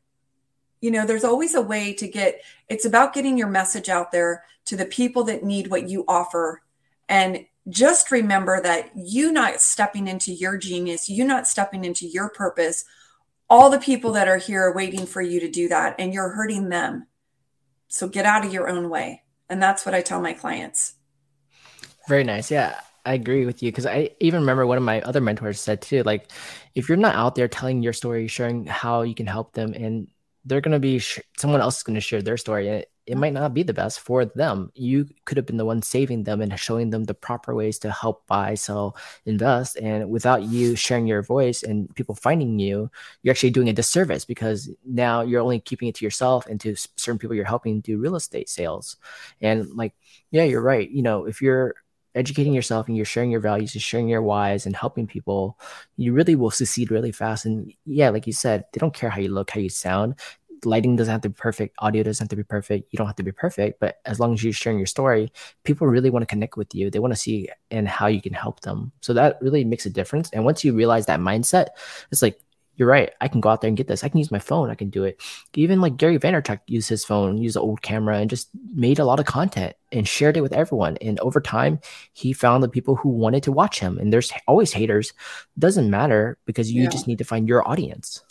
you know there's always a way to get it's about getting your message out there to the people that need what you offer and just remember that you not stepping into your genius you not stepping into your purpose all the people that are here are waiting for you to do that and you're hurting them. So get out of your own way. And that's what I tell my clients. Very nice. Yeah. I agree with you because I even remember one of my other mentors said too, like, if you're not out there telling your story, sharing how you can help them, and they're going to be sh- someone else is going to share their story, and it might not be the best for them. You could have been the one saving them and showing them the proper ways to help buy, sell, invest. And without you sharing your voice and people finding you, you're actually doing a disservice because now you're only keeping it to yourself and to certain people you're helping do real estate sales. And like, yeah, you're right. You know, if you're educating yourself and you're sharing your values and sharing your whys and helping people, you really will succeed really fast. And yeah, like you said, they don't care how you look, how you sound lighting doesn't have to be perfect, audio doesn't have to be perfect. You don't have to be perfect, but as long as you're sharing your story, people really want to connect with you. They want to see and how you can help them. So that really makes a difference. And once you realize that mindset, it's like you're right. I can go out there and get this. I can use my phone. I can do it. Even like Gary Vaynerchuk used his phone, used an old camera, and just made a lot of content and shared it with everyone. And over time, he found the people who wanted to watch him. And there's always haters. Doesn't matter because you yeah. just need to find your audience.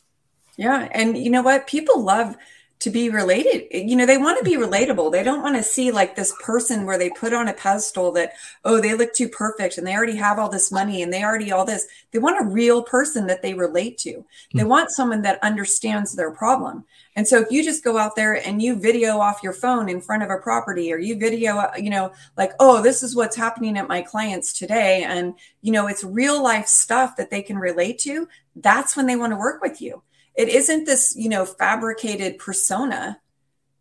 Yeah. And you know what? People love to be related. You know, they want to be relatable. They don't want to see like this person where they put on a pedestal that, oh, they look too perfect and they already have all this money and they already all this. They want a real person that they relate to. They mm-hmm. want someone that understands their problem. And so if you just go out there and you video off your phone in front of a property or you video, you know, like, oh, this is what's happening at my clients today. And, you know, it's real life stuff that they can relate to. That's when they want to work with you it isn't this you know fabricated persona.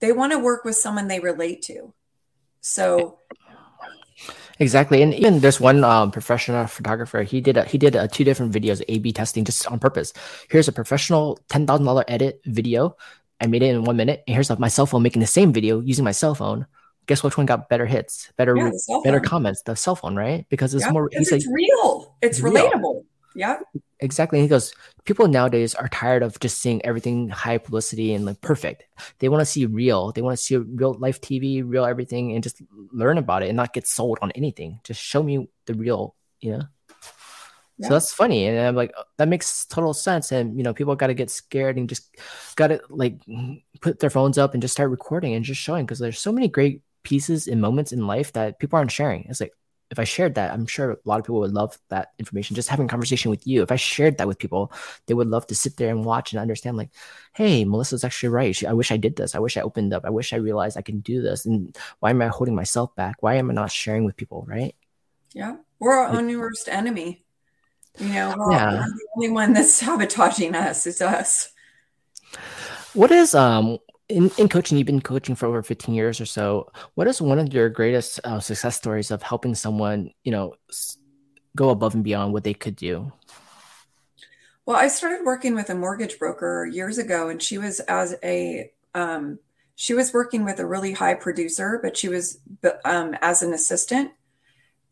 They want to work with someone they relate to. So exactly. And even there's one um, professional photographer. He did a, he did a, two different videos a b testing just on purpose. Here's a professional $10000 edit video. I made it in one minute. And here's my cell phone making the same video using my cell phone. Guess which one got better hits better yeah, better comments? The cell phone right? Because it's yeah, more because it's like, real. It's, it's relatable. real. Yeah Exactly. And he goes, people nowadays are tired of just seeing everything high publicity and like perfect. They want to see real. They want to see real life TV, real everything, and just learn about it and not get sold on anything. Just show me the real, you know? Yeah. So that's funny. And I'm like, oh, that makes total sense. And, you know, people got to get scared and just got to like put their phones up and just start recording and just showing because there's so many great pieces and moments in life that people aren't sharing. It's like, if I shared that, I'm sure a lot of people would love that information. Just having conversation with you, if I shared that with people, they would love to sit there and watch and understand. Like, hey, Melissa's actually right. I wish I did this. I wish I opened up. I wish I realized I can do this. And why am I holding myself back? Why am I not sharing with people? Right? Yeah, we're our own worst enemy. You know, we're, yeah. we're the only one that's sabotaging us. It's us. What is um in, in coaching, you've been coaching for over 15 years or so. What is one of your greatest uh, success stories of helping someone, you know, go above and beyond what they could do? Well, I started working with a mortgage broker years ago, and she was as a um, she was working with a really high producer, but she was um, as an assistant,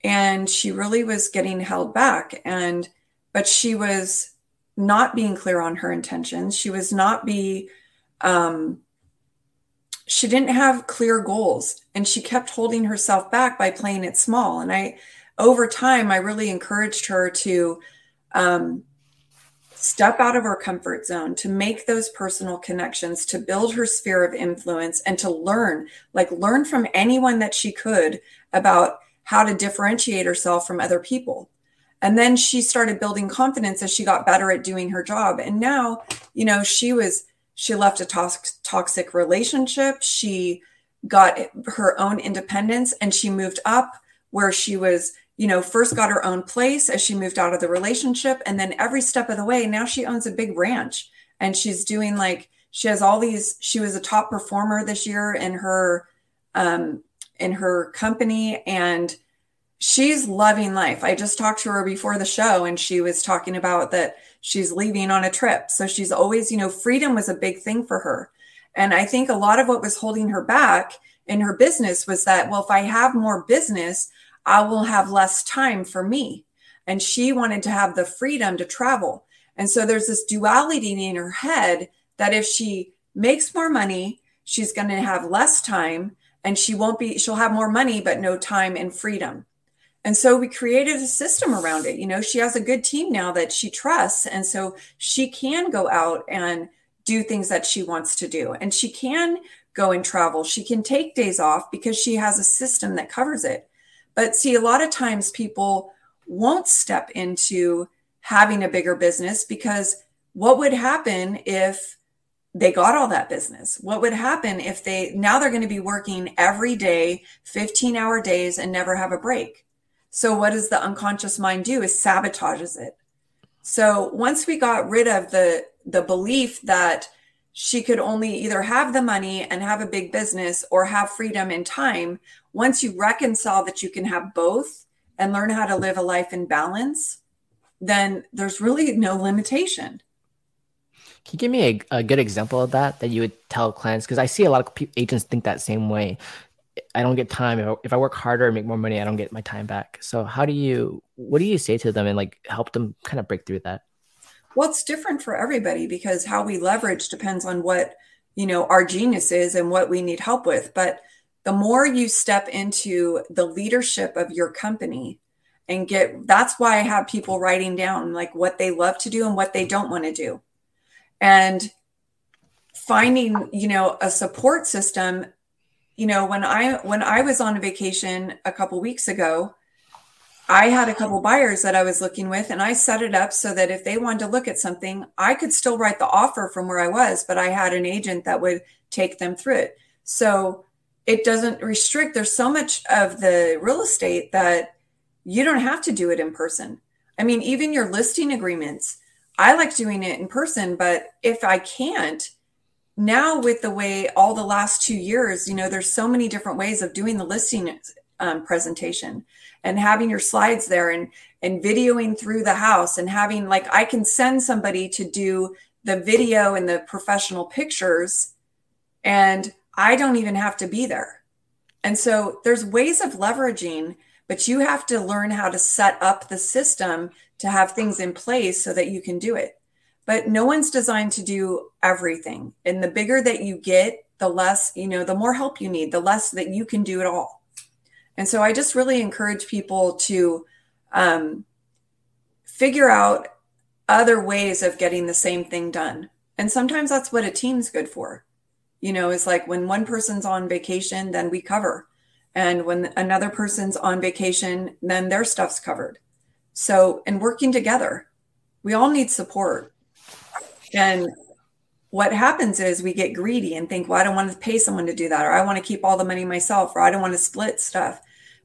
and she really was getting held back. And but she was not being clear on her intentions. She was not be um, she didn't have clear goals and she kept holding herself back by playing it small. And i over time i really encouraged her to um, step out of her comfort zone to make those personal connections to build her sphere of influence and to learn like learn from anyone that she could about how to differentiate herself from other people. And then she started building confidence as she got better at doing her job. And now you know she was she left a tox- toxic relationship. She got her own independence and she moved up where she was, you know, first got her own place as she moved out of the relationship. And then every step of the way, now she owns a big ranch and she's doing like, she has all these, she was a top performer this year in her, um, in her company and she's loving life. I just talked to her before the show and she was talking about that she's leaving on a trip. So she's always, you know, freedom was a big thing for her. And I think a lot of what was holding her back in her business was that, well, if I have more business, I will have less time for me. And she wanted to have the freedom to travel. And so there's this duality in her head that if she makes more money, she's going to have less time and she won't be, she'll have more money, but no time and freedom. And so we created a system around it. You know, she has a good team now that she trusts. And so she can go out and do things that she wants to do. And she can go and travel. She can take days off because she has a system that covers it. But see, a lot of times people won't step into having a bigger business because what would happen if they got all that business? What would happen if they now they're going to be working every day, 15 hour days and never have a break? So what does the unconscious mind do? Is sabotages it. So once we got rid of the the belief that she could only either have the money and have a big business or have freedom and time, once you reconcile that you can have both and learn how to live a life in balance, then there's really no limitation. Can you give me a, a good example of that that you would tell clients? Because I see a lot of agents think that same way. I don't get time. If I, if I work harder and make more money, I don't get my time back. So how do you, what do you say to them and like help them kind of break through that? Well, it's different for everybody because how we leverage depends on what, you know, our genius is and what we need help with. But the more you step into the leadership of your company and get, that's why I have people writing down like what they love to do and what they don't want to do. And finding, you know, a support system you know when i when i was on a vacation a couple weeks ago i had a couple buyers that i was looking with and i set it up so that if they wanted to look at something i could still write the offer from where i was but i had an agent that would take them through it. So it doesn't restrict there's so much of the real estate that you don't have to do it in person. I mean even your listing agreements i like doing it in person but if i can't now with the way all the last two years you know there's so many different ways of doing the listing um, presentation and having your slides there and and videoing through the house and having like i can send somebody to do the video and the professional pictures and i don't even have to be there. And so there's ways of leveraging but you have to learn how to set up the system to have things in place so that you can do it but no one's designed to do everything. And the bigger that you get, the less, you know, the more help you need, the less that you can do it all. And so I just really encourage people to um, figure out other ways of getting the same thing done. And sometimes that's what a team's good for. You know, it's like when one person's on vacation, then we cover. And when another person's on vacation, then their stuff's covered. So, and working together, we all need support. And what happens is we get greedy and think, well, I don't want to pay someone to do that, or I want to keep all the money myself, or I don't want to split stuff.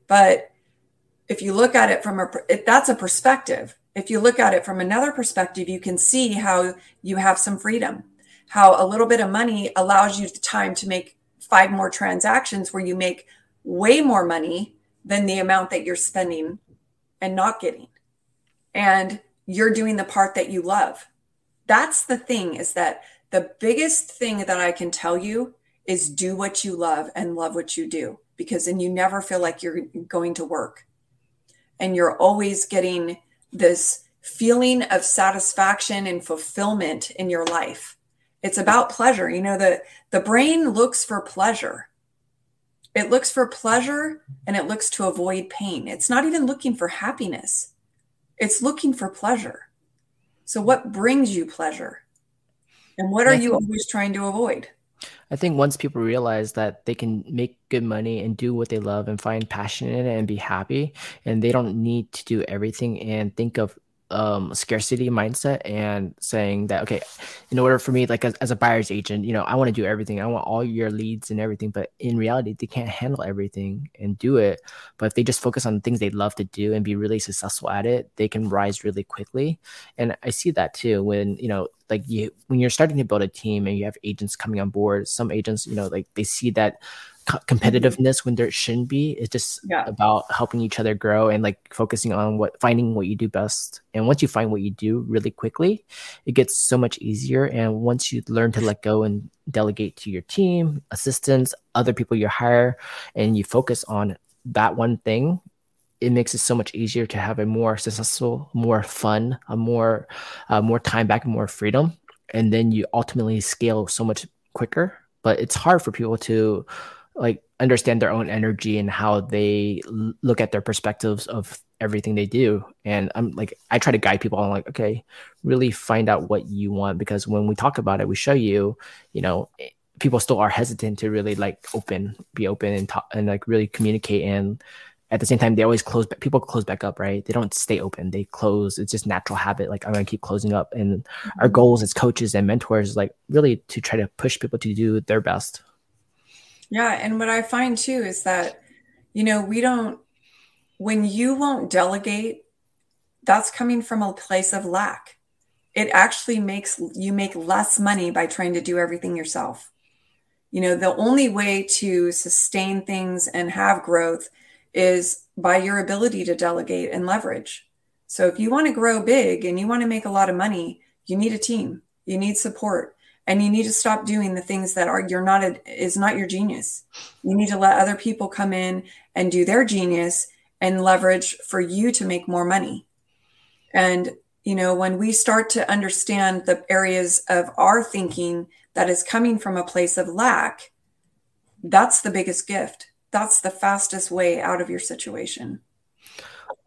But if you look at it from a, that's a perspective. If you look at it from another perspective, you can see how you have some freedom, how a little bit of money allows you the time to make five more transactions where you make way more money than the amount that you're spending and not getting. And you're doing the part that you love. That's the thing is that the biggest thing that I can tell you is do what you love and love what you do because then you never feel like you're going to work. And you're always getting this feeling of satisfaction and fulfillment in your life. It's about pleasure. You know, the, the brain looks for pleasure. It looks for pleasure and it looks to avoid pain. It's not even looking for happiness, it's looking for pleasure. So, what brings you pleasure? And what are you always trying to avoid? I think once people realize that they can make good money and do what they love and find passion in it and be happy, and they don't need to do everything and think of um, scarcity mindset and saying that okay in order for me like as, as a buyer's agent you know i want to do everything. I want all your leads and everything but in reality they can't handle everything and do it. But if they just focus on things they love to do and be really successful at it they can rise really quickly. And i see that too when you know like you when you're starting to build a team and you have agents coming on board some agents you know like they see that competitiveness when there shouldn't be. It's just yeah. about helping each other grow and like focusing on what finding what you do best. And once you find what you do really quickly, it gets so much easier. And once you learn to let go and delegate to your team, assistants, other people you hire, and you focus on that one thing, it makes it so much easier to have a more successful, more fun, a more uh, more time back and more freedom. And then you ultimately scale so much quicker. But it's hard for people to like understand their own energy and how they l- look at their perspectives of everything they do. And i'm like i try to guide people. On like okay really find out what you want. Because when we talk about it we show you you know people still are hesitant to really like open be open and talk and like really communicate. And at the same time they always close people close back up right? They don't stay open. They close. It's just natural habit. Like i'm gonna keep closing up. And mm-hmm. our goals as coaches and mentors is like really to try to push people to do their best yeah. And what I find too is that, you know, we don't, when you won't delegate, that's coming from a place of lack. It actually makes you make less money by trying to do everything yourself. You know, the only way to sustain things and have growth is by your ability to delegate and leverage. So if you want to grow big and you want to make a lot of money, you need a team, you need support and you need to stop doing the things that are you're not a, is not your genius. You need to let other people come in and do their genius and leverage for you to make more money. And you know when we start to understand the areas of our thinking that is coming from a place of lack that's the biggest gift. That's the fastest way out of your situation.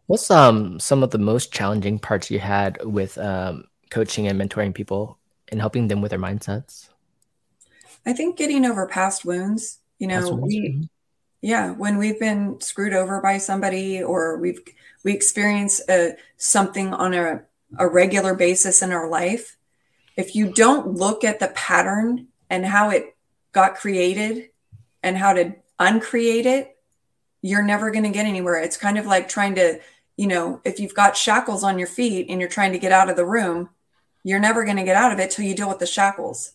What's um some of the most challenging parts you had with um coaching and mentoring people and helping them with their mindsets? I think getting over past wounds, you know, we, mm-hmm. yeah, when we've been screwed over by somebody or we've, we experience a, uh, something on a, a regular basis in our life, if you don't look at the pattern and how it got created and how to uncreate it, you're never going to get anywhere. It's kind of like trying to, you know, if you've got shackles on your feet and you're trying to get out of the room, you're never going to get out of it till you deal with the shackles.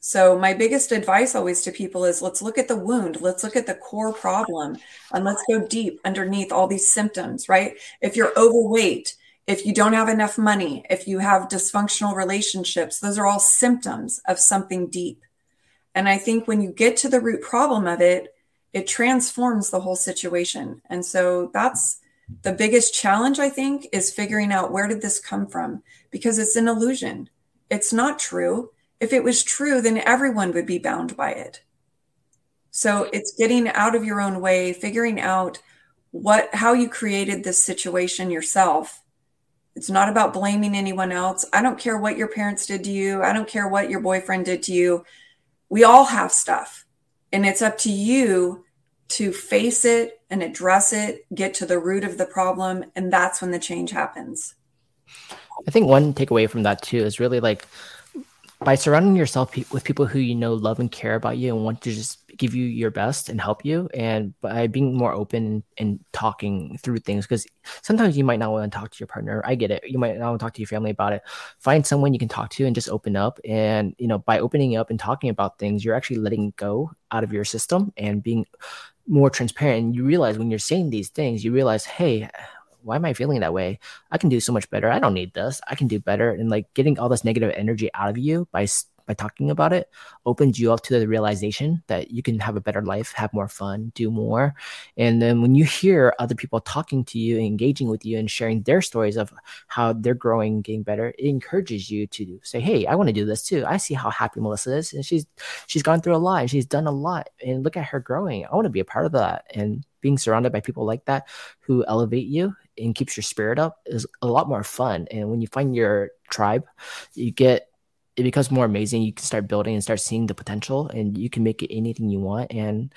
So, my biggest advice always to people is let's look at the wound, let's look at the core problem, and let's go deep underneath all these symptoms, right? If you're overweight, if you don't have enough money, if you have dysfunctional relationships, those are all symptoms of something deep. And I think when you get to the root problem of it, it transforms the whole situation. And so that's the biggest challenge, I think, is figuring out where did this come from? Because it's an illusion. It's not true. If it was true, then everyone would be bound by it. So it's getting out of your own way, figuring out what how you created this situation yourself. It's not about blaming anyone else. I don't care what your parents did to you. I don't care what your boyfriend did to you. We all have stuff. And it's up to you to face it and address it, get to the root of the problem, and that's when the change happens. I think one takeaway from that too is really like by surrounding yourself with people who you know love and care about you and want to just give you your best and help you and by being more open and talking through things because sometimes you might not want to talk to your partner. I get it. You might not want to talk to your family about it. Find someone you can talk to and just open up and you know by opening up and talking about things you're actually letting go out of your system and being more transparent and you realize when you're saying these things you realize hey why am I feeling that way? I can do so much better. I don't need this. I can do better. And like getting all this negative energy out of you by by talking about it opens you up to the realization that you can have a better life, have more fun, do more. And then when you hear other people talking to you, engaging with you, and sharing their stories of how they're growing, getting better, it encourages you to say, "Hey, I want to do this too. I see how happy Melissa is, and she's she's gone through a lot, and she's done a lot, and look at her growing. I want to be a part of that." And being surrounded by people like that who elevate you and keeps your spirit up is a lot more fun. And when you find your tribe, you get it becomes more amazing. You can start building and start seeing the potential, and you can make it anything you want. And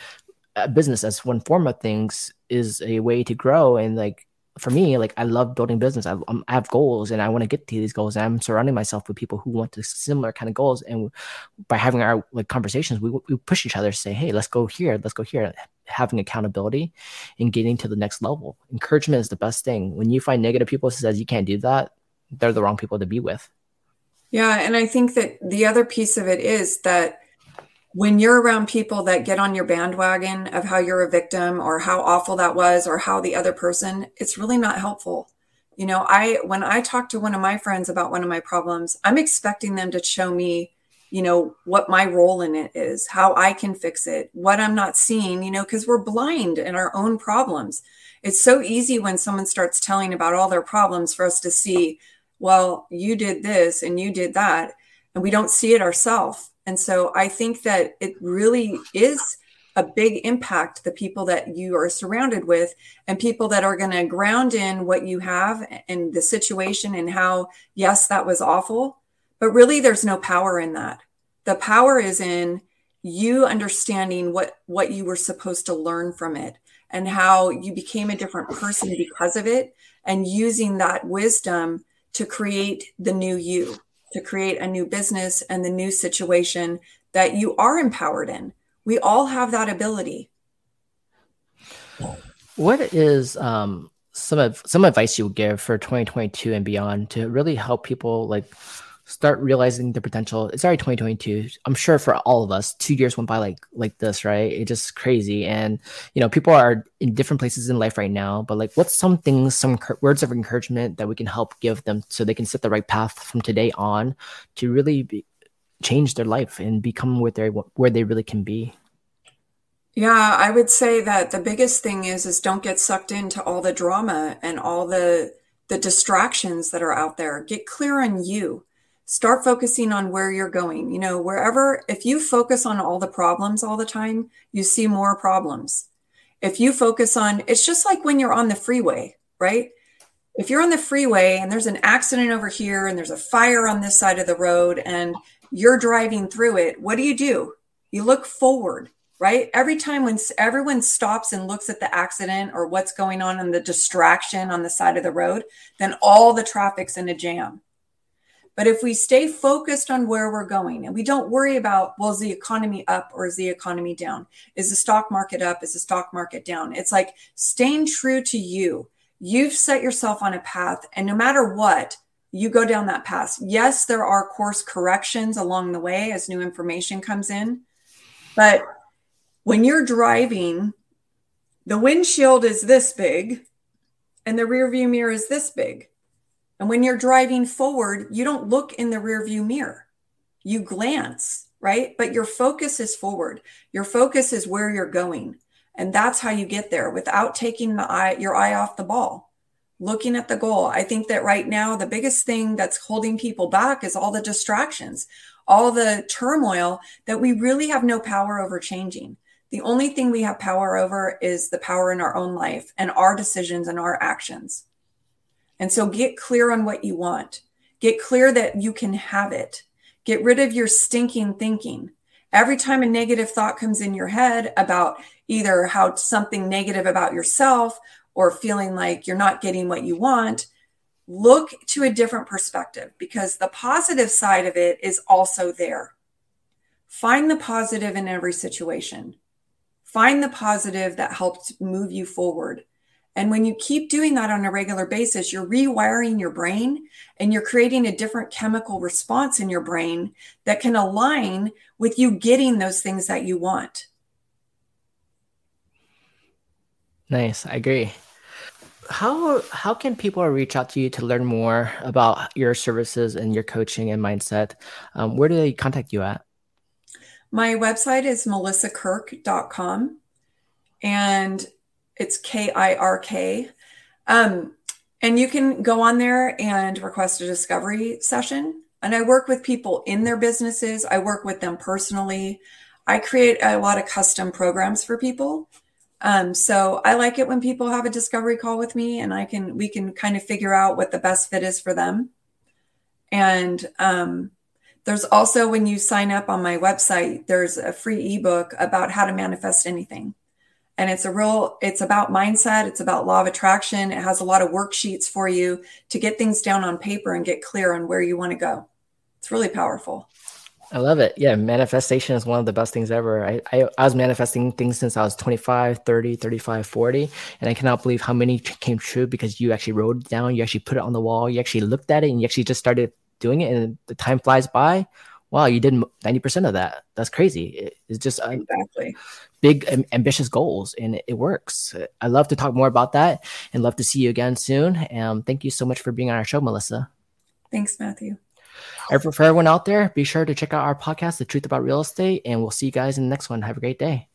a business as one form of things is a way to grow. And like for me, like I love building business. I, um, I have goals, and I want to get to these goals. And I'm surrounding myself with people who want the similar kind of goals. And by having our like conversations, we we push each other to say, "Hey, let's go here. Let's go here." Having accountability and getting to the next level. Encouragement is the best thing. When you find negative people who says you can't do that, they're the wrong people to be with. Yeah. And I think that the other piece of it is that when you're around people that get on your bandwagon of how you're a victim or how awful that was or how the other person, it's really not helpful. You know, I, when I talk to one of my friends about one of my problems, I'm expecting them to show me, you know, what my role in it is, how I can fix it, what I'm not seeing, you know, because we're blind in our own problems. It's so easy when someone starts telling about all their problems for us to see, well, you did this and you did that, and we don't see it ourselves. And so I think that it really is a big impact the people that you are surrounded with and people that are going to ground in what you have and the situation and how yes that was awful but really there's no power in that the power is in you understanding what what you were supposed to learn from it and how you became a different person because of it and using that wisdom to create the new you, to create a new business and the new situation that you are empowered in. We all have that ability. What is um, some of some advice you would give for 2022 and beyond to really help people like start realizing the potential. It's already 2022. I'm sure for all of us, two years went by like like this, right? It's just crazy. And you know, people are in different places in life right now. But like, what's some things, some words of encouragement that we can help give them so they can set the right path from today on to really be, change their life and become where they where they really can be. Yeah, I would say that the biggest thing is is don't get sucked into all the drama and all the the distractions that are out there. Get clear on you start focusing on where you're going. You know, wherever, if you focus on all the problems all the time, you see more problems. If you focus on, it's just like when you're on the freeway, right? If you're on the freeway and there's an accident over here and there's a fire on this side of the road and you're driving through it, what do you do? You look forward, right? Every time when everyone stops and looks at the accident or what's going on and the distraction on the side of the road, then all the traffic's in a jam but if we stay focused on where we're going and we don't worry about, well, is the economy up or is the economy down? Is the stock market up? Is the stock market down? It's like staying true to you. You've set yourself on a path, and no matter what, you go down that path. Yes, there are course corrections along the way as new information comes in. But when you're driving, the windshield is this big and the rear view mirror is this big. And when you're driving forward, you don't look in the rearview mirror. You glance, right? But your focus is forward. Your focus is where you're going. And that's how you get there without taking the eye, your eye off the ball, looking at the goal. I think that right now, the biggest thing that's holding people back is all the distractions, all the turmoil that we really have no power over changing. The only thing we have power over is the power in our own life and our decisions and our actions. And so get clear on what you want. Get clear that you can have it. Get rid of your stinking thinking Every time a negative thought comes in your head about either how something negative about yourself or feeling like you're not getting what you want, look to a different perspective because the positive side of it is also there. Find the positive in every situation. Find the positive that helps move you forward. And when you keep doing that on a regular basis, you're rewiring your brain and you're creating a different chemical response in your brain that can align with you getting those things that you want. Nice. I agree. How how can people reach out to you to learn more about your services and your coaching and mindset? Um, where do they contact you at? My website is melissakirk.com and it's K I R K. Um, and you can go on there and request a discovery session. And I work with people in their businesses, I work with them personally. I create a lot of custom programs for people. Um, so I like it when people have a discovery call with me and I can we can kind of figure out what the best fit is for them. And um, there's also when you sign up on my website, there's a free ebook about how to manifest anything and it's a real it's about mindset it's about law of attraction it has a lot of worksheets for you to get things down on paper and get clear on where you want to go it's really powerful I love it. Yeah, manifestation is one of the best things ever. I, I, I, was manifesting things since I was 25, 30, 35, 40. And I cannot believe how many came true because you actually wrote it down. You actually put it on the wall. You actually looked at it and you actually just started doing it. And the time flies by. Wow, you did 90% of that. That's crazy. It's just um, exactly big ambitious goals and it, works. I love to talk more about that and love to see you again soon. Um, thank you so much for being on our show melissa. Thanks matthew. For everyone out there be sure to check out our podcast the truth about real estate and we'll see you guys in the next one. Have a great day